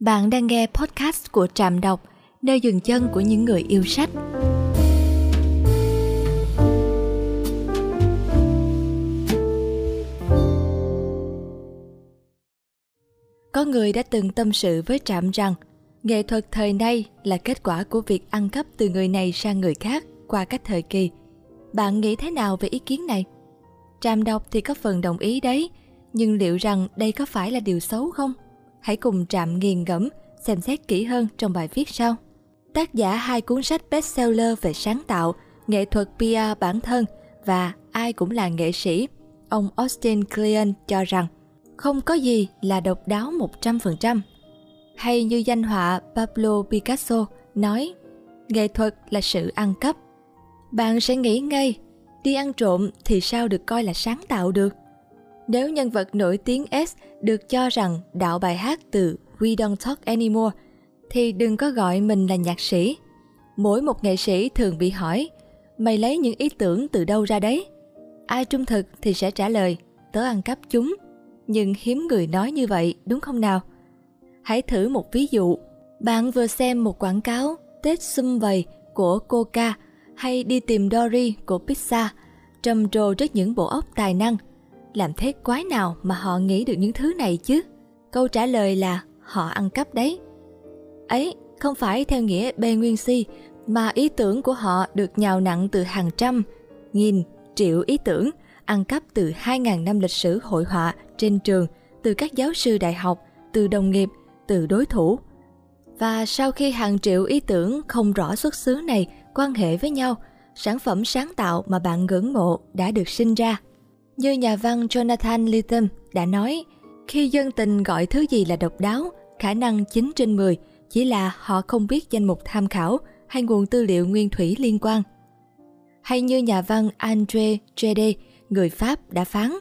Bạn đang nghe podcast của Trạm Đọc, nơi dừng chân của những người yêu sách. Có người đã từng tâm sự với Trạm rằng nghệ thuật thời nay là kết quả của việc ăn cắp từ người này sang người khác qua các thời kỳ. Bạn nghĩ thế nào về ý kiến này? Trạm đọc thì có phần đồng ý đấy, nhưng liệu rằng đây có phải là điều xấu không? Hãy cùng Trạm nghiền ngẫm, xem xét kỹ hơn trong bài viết sau. Tác giả hai cuốn sách bestseller về sáng tạo, nghệ thuật PR bản thân và ai cũng là nghệ sĩ, ông Austin Kleon cho rằng không có gì là độc đáo 100%. Hay như danh họa Pablo Picasso nói, nghệ thuật là sự ăn cắp. Bạn sẽ nghĩ ngay, đi ăn trộm thì sao được coi là sáng tạo được? Nếu nhân vật nổi tiếng S được cho rằng đạo bài hát từ We Don't Talk Anymore, thì đừng có gọi mình là nhạc sĩ. Mỗi một nghệ sĩ thường bị hỏi, mày lấy những ý tưởng từ đâu ra đấy? Ai trung thực thì sẽ trả lời, tớ ăn cắp chúng. Nhưng hiếm người nói như vậy, đúng không nào? Hãy thử một ví dụ. Bạn vừa xem một quảng cáo Tết xung vầy của Coca hay đi tìm Dory của Pizza, trầm trồ trước những bộ óc tài năng – làm thế quái nào mà họ nghĩ được những thứ này chứ? Câu trả lời là họ ăn cắp đấy. Ấy không phải theo nghĩa bê nguyên si, mà ý tưởng của họ được nhào nặng từ hàng trăm, nghìn, triệu ý tưởng, ăn cắp từ 2.000 năm lịch sử hội họa trên trường, từ các giáo sư đại học, từ đồng nghiệp, từ đối thủ. Và sau khi hàng triệu ý tưởng không rõ xuất xứ này quan hệ với nhau, sản phẩm sáng tạo mà bạn ngưỡng mộ đã được sinh ra. Như nhà văn Jonathan Litton đã nói, khi dân tình gọi thứ gì là độc đáo, khả năng 9 trên 10 chỉ là họ không biết danh mục tham khảo hay nguồn tư liệu nguyên thủy liên quan. Hay như nhà văn André Gide, người Pháp đã phán,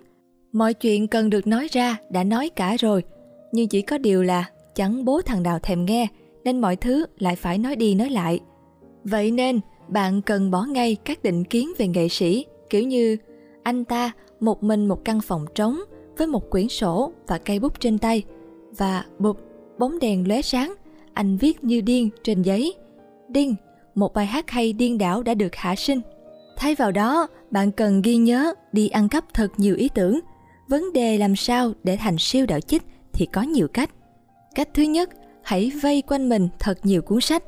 mọi chuyện cần được nói ra đã nói cả rồi, nhưng chỉ có điều là chẳng bố thằng nào thèm nghe, nên mọi thứ lại phải nói đi nói lại. Vậy nên, bạn cần bỏ ngay các định kiến về nghệ sĩ, kiểu như anh ta một mình một căn phòng trống với một quyển sổ và cây bút trên tay và bụp, bóng đèn lóe sáng, anh viết như điên trên giấy. Điên, một bài hát hay điên đảo đã được hạ sinh. Thay vào đó, bạn cần ghi nhớ đi ăn cắp thật nhiều ý tưởng. Vấn đề làm sao để thành siêu đạo chích thì có nhiều cách. Cách thứ nhất, hãy vây quanh mình thật nhiều cuốn sách.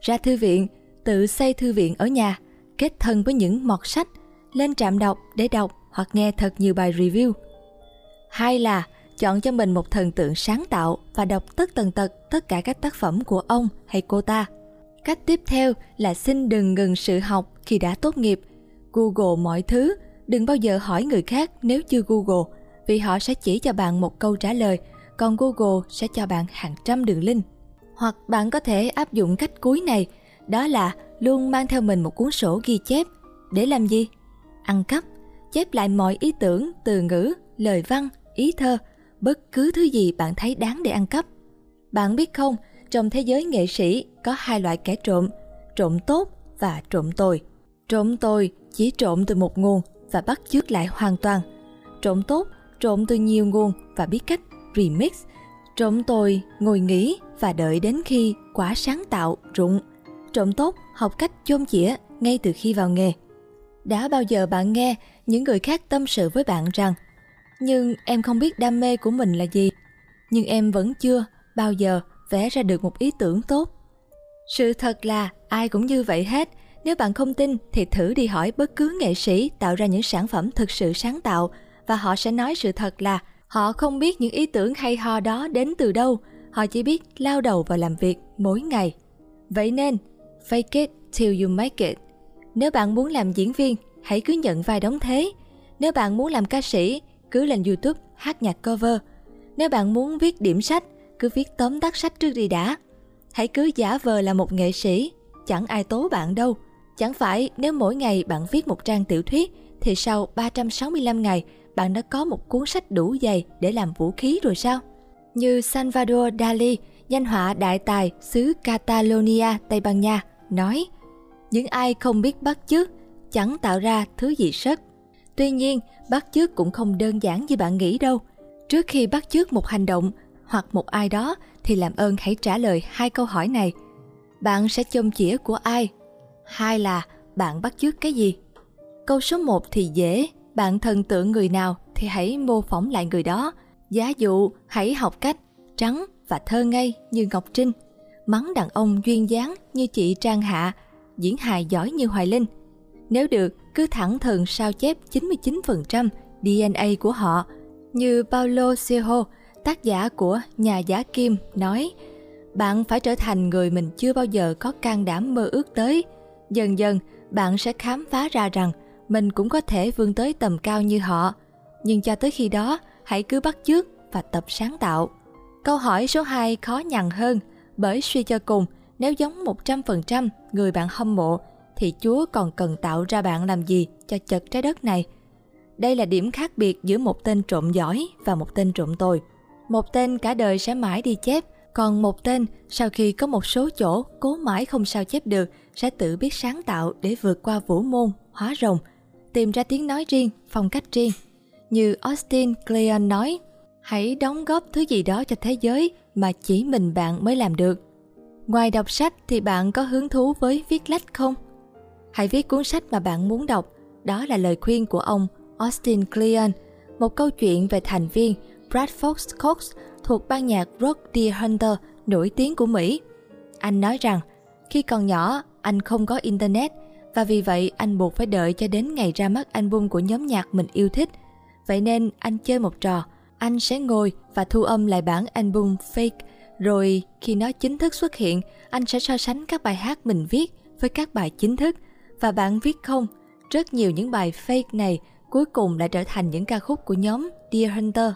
Ra thư viện, tự xây thư viện ở nhà, kết thân với những mọt sách. Lên trạm đọc để đọc hoặc nghe thật nhiều bài review. Hai là chọn cho mình một thần tượng sáng tạo và đọc tất tần tật tất cả các tác phẩm của ông hay cô ta. Cách tiếp theo là xin đừng ngừng sự học khi đã tốt nghiệp. Google mọi thứ, đừng bao giờ hỏi người khác nếu chưa Google, vì họ sẽ chỉ cho bạn một câu trả lời, còn Google sẽ cho bạn hàng trăm đường link. Hoặc bạn có thể áp dụng cách cuối này, đó là luôn mang theo mình một cuốn sổ ghi chép. Để làm gì? Ăn cắp chép lại mọi ý tưởng, từ ngữ, lời văn, ý thơ, bất cứ thứ gì bạn thấy đáng để ăn cắp. Bạn biết không, trong thế giới nghệ sĩ có hai loại kẻ trộm, trộm tốt và trộm tồi. Trộm tồi chỉ trộm từ một nguồn và bắt chước lại hoàn toàn. Trộm tốt trộm từ nhiều nguồn và biết cách remix. Trộm tồi ngồi nghĩ và đợi đến khi quả sáng tạo rụng. Trộm tốt học cách chôn chĩa ngay từ khi vào nghề. Đã bao giờ bạn nghe những người khác tâm sự với bạn rằng Nhưng em không biết đam mê của mình là gì Nhưng em vẫn chưa bao giờ vẽ ra được một ý tưởng tốt. Sự thật là ai cũng như vậy hết. Nếu bạn không tin thì thử đi hỏi bất cứ nghệ sĩ tạo ra những sản phẩm thực sự sáng tạo Và họ sẽ nói sự thật là họ không biết những ý tưởng hay ho đó đến từ đâu. Họ chỉ biết lao đầu vào làm việc mỗi ngày. Vậy nên, fake it till you make it nếu bạn muốn làm diễn viên, hãy cứ nhận vai đóng thế. Nếu bạn muốn làm ca sĩ, cứ lên YouTube hát nhạc cover. Nếu bạn muốn viết điểm sách, cứ viết tóm tắt sách trước đi đã. Hãy cứ giả vờ là một nghệ sĩ, chẳng ai tố bạn đâu. Chẳng phải nếu mỗi ngày bạn viết một trang tiểu thuyết thì sau 365 ngày bạn đã có một cuốn sách đủ dày để làm vũ khí rồi sao? Như Salvador Dali, danh họa đại tài xứ Catalonia, Tây Ban Nha, nói – những ai không biết bắt chước chẳng tạo ra thứ gì sất. Tuy nhiên, bắt chước cũng không đơn giản như bạn nghĩ đâu. Trước khi bắt chước một hành động hoặc một ai đó thì làm ơn hãy trả lời hai câu hỏi này. Bạn sẽ chôm chĩa của ai? Hai là bạn bắt chước cái gì? Câu số 1 thì dễ, bạn thần tượng người nào thì hãy mô phỏng lại người đó. Giá dụ, hãy học cách trắng và thơ ngây như Ngọc Trinh, mắng đàn ông duyên dáng như chị Trang Hạ, diễn hài giỏi như Hoài Linh. Nếu được, cứ thẳng thừng sao chép 99% DNA của họ, như Paulo Coelho, tác giả của Nhà giả kim nói bạn phải trở thành người mình chưa bao giờ có can đảm mơ ước tới. Dần dần, bạn sẽ khám phá ra rằng mình cũng có thể vươn tới tầm cao như họ. Nhưng cho tới khi đó, hãy cứ bắt chước và tập sáng tạo. Câu hỏi số 2 khó nhằn hơn, bởi suy cho cùng, nếu giống 100% người bạn hâm mộ, thì Chúa còn cần tạo ra bạn làm gì cho chật trái đất này? Đây là điểm khác biệt giữa một tên trộm giỏi và một tên trộm tồi. Một tên cả đời sẽ mãi đi chép, còn một tên sau khi có một số chỗ cố mãi không sao chép được sẽ tự biết sáng tạo để vượt qua vũ môn, hóa rồng, tìm ra tiếng nói riêng, phong cách riêng. Như Austin Kleon nói, hãy đóng góp thứ gì đó cho thế giới mà chỉ mình bạn mới làm được. Ngoài đọc sách thì bạn có hứng thú với viết lách không? Hãy viết cuốn sách mà bạn muốn đọc. Đó là lời khuyên của ông Austin Kleon, một câu chuyện về thành viên Bradford Cox thuộc ban nhạc rock Deer Hunter nổi tiếng của Mỹ. Anh nói rằng, khi còn nhỏ, anh không có Internet và vì vậy anh buộc phải đợi cho đến ngày ra mắt album của nhóm nhạc mình yêu thích. Vậy nên anh chơi một trò, anh sẽ ngồi và thu âm lại bản album fake, rồi khi nó chính thức xuất hiện, anh sẽ so sánh các bài hát mình viết với các bài chính thức. Và bạn viết không? Rất nhiều những bài fake này cuối cùng lại trở thành những ca khúc của nhóm Dear Hunter.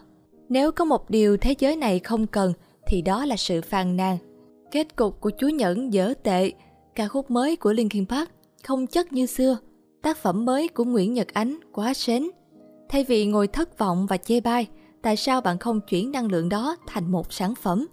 Nếu có một điều thế giới này không cần thì đó là sự phàn nàn. Kết cục của Chúa Nhẫn dở tệ, ca khúc mới của Linkin Park không chất như xưa, tác phẩm mới của Nguyễn Nhật Ánh quá sến. Thay vì ngồi thất vọng và chê bai, tại sao bạn không chuyển năng lượng đó thành một sản phẩm?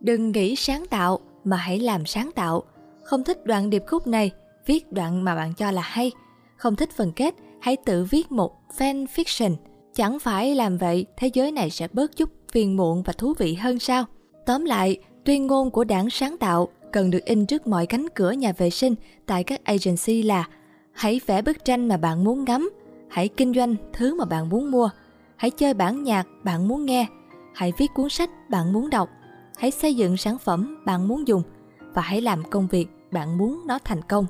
Đừng nghĩ sáng tạo mà hãy làm sáng tạo. Không thích đoạn điệp khúc này, viết đoạn mà bạn cho là hay. Không thích phần kết, hãy tự viết một fan fiction Chẳng phải làm vậy thế giới này sẽ bớt chút phiền muộn và thú vị hơn sao? Tóm lại, tuyên ngôn của đảng sáng tạo cần được in trước mọi cánh cửa nhà vệ sinh tại các agency là hãy vẽ bức tranh mà bạn muốn ngắm, hãy kinh doanh thứ mà bạn muốn mua, hãy chơi bản nhạc bạn muốn nghe, hãy viết cuốn sách bạn muốn đọc, hãy xây dựng sản phẩm bạn muốn dùng và hãy làm công việc bạn muốn nó thành công.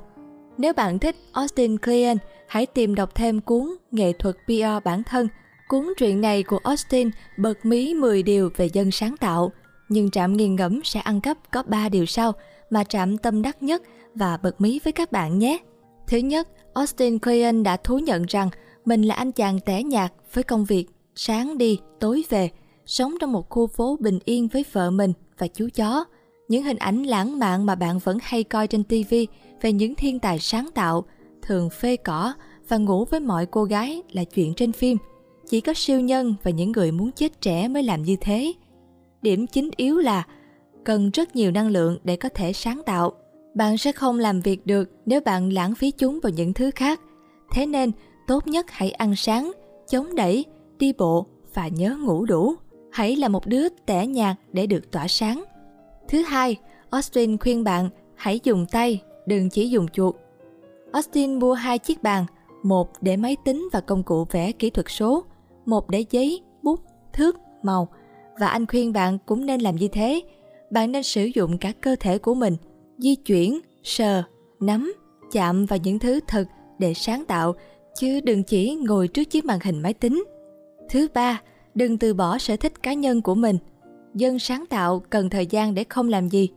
Nếu bạn thích Austin Kleon, hãy tìm đọc thêm cuốn Nghệ thuật PR bản thân Cuốn truyện này của Austin bật mí 10 điều về dân sáng tạo, nhưng Trạm nghiền ngẫm sẽ ăn cắp có 3 điều sau mà Trạm tâm đắc nhất và bật mí với các bạn nhé. Thứ nhất, Austin Kleon đã thú nhận rằng mình là anh chàng tẻ nhạt với công việc sáng đi, tối về, sống trong một khu phố bình yên với vợ mình và chú chó. Những hình ảnh lãng mạn mà bạn vẫn hay coi trên TV về những thiên tài sáng tạo, thường phê cỏ và ngủ với mọi cô gái là chuyện trên phim – chỉ có siêu nhân và những người muốn chết trẻ mới làm như thế. Điểm chính yếu là cần rất nhiều năng lượng để có thể sáng tạo. Bạn sẽ không làm việc được nếu bạn lãng phí chúng vào những thứ khác. Thế nên tốt nhất hãy ăn sáng chống đẩy đi bộ và nhớ ngủ đủ hãy là một đứa tẻ nhạt để được tỏa sáng thứ hai austin khuyên bạn hãy dùng tay đừng chỉ dùng chuột austin mua hai chiếc bàn một để máy tính và công cụ vẽ kỹ thuật số một để giấy, bút, thước, màu và anh khuyên bạn cũng nên làm như thế. Bạn nên sử dụng cả cơ thể của mình, di chuyển, sờ, nắm, chạm vào những thứ thật để sáng tạo, chứ đừng chỉ ngồi trước chiếc màn hình máy tính. Thứ ba, đừng từ bỏ sở thích cá nhân của mình. Dân sáng tạo cần thời gian để không làm gì.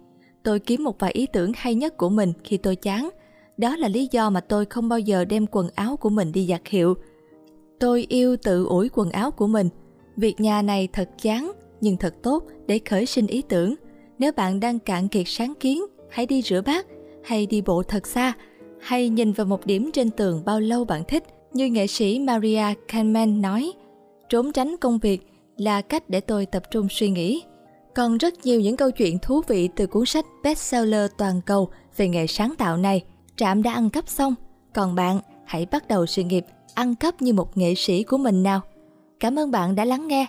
Tôi kiếm một vài ý tưởng hay nhất của mình khi tôi chán. Đó là lý do mà tôi không bao giờ đem quần áo của mình đi giặt hiệu Tôi yêu tự ủi quần áo của mình. Việc nhà này thật chán nhưng thật tốt để khởi sinh ý tưởng. Nếu bạn đang cạn kiệt sáng kiến, hãy đi rửa bát hay đi bộ thật xa hay nhìn vào một điểm trên tường bao lâu bạn thích như nghệ sĩ Maria Kahneman nói trốn tránh công việc là cách để tôi tập trung suy nghĩ. Còn rất nhiều những câu chuyện thú vị từ cuốn sách bestseller toàn cầu về nghề sáng tạo này. Trạm đã ăn cắp xong, còn bạn hãy bắt đầu sự nghiệp ăn cắp như một nghệ sĩ của mình nào. Cảm ơn bạn đã lắng nghe.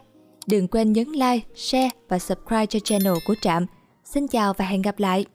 Đừng quên nhấn like, share và subscribe cho channel của Trạm Xin chào và hẹn gặp lại!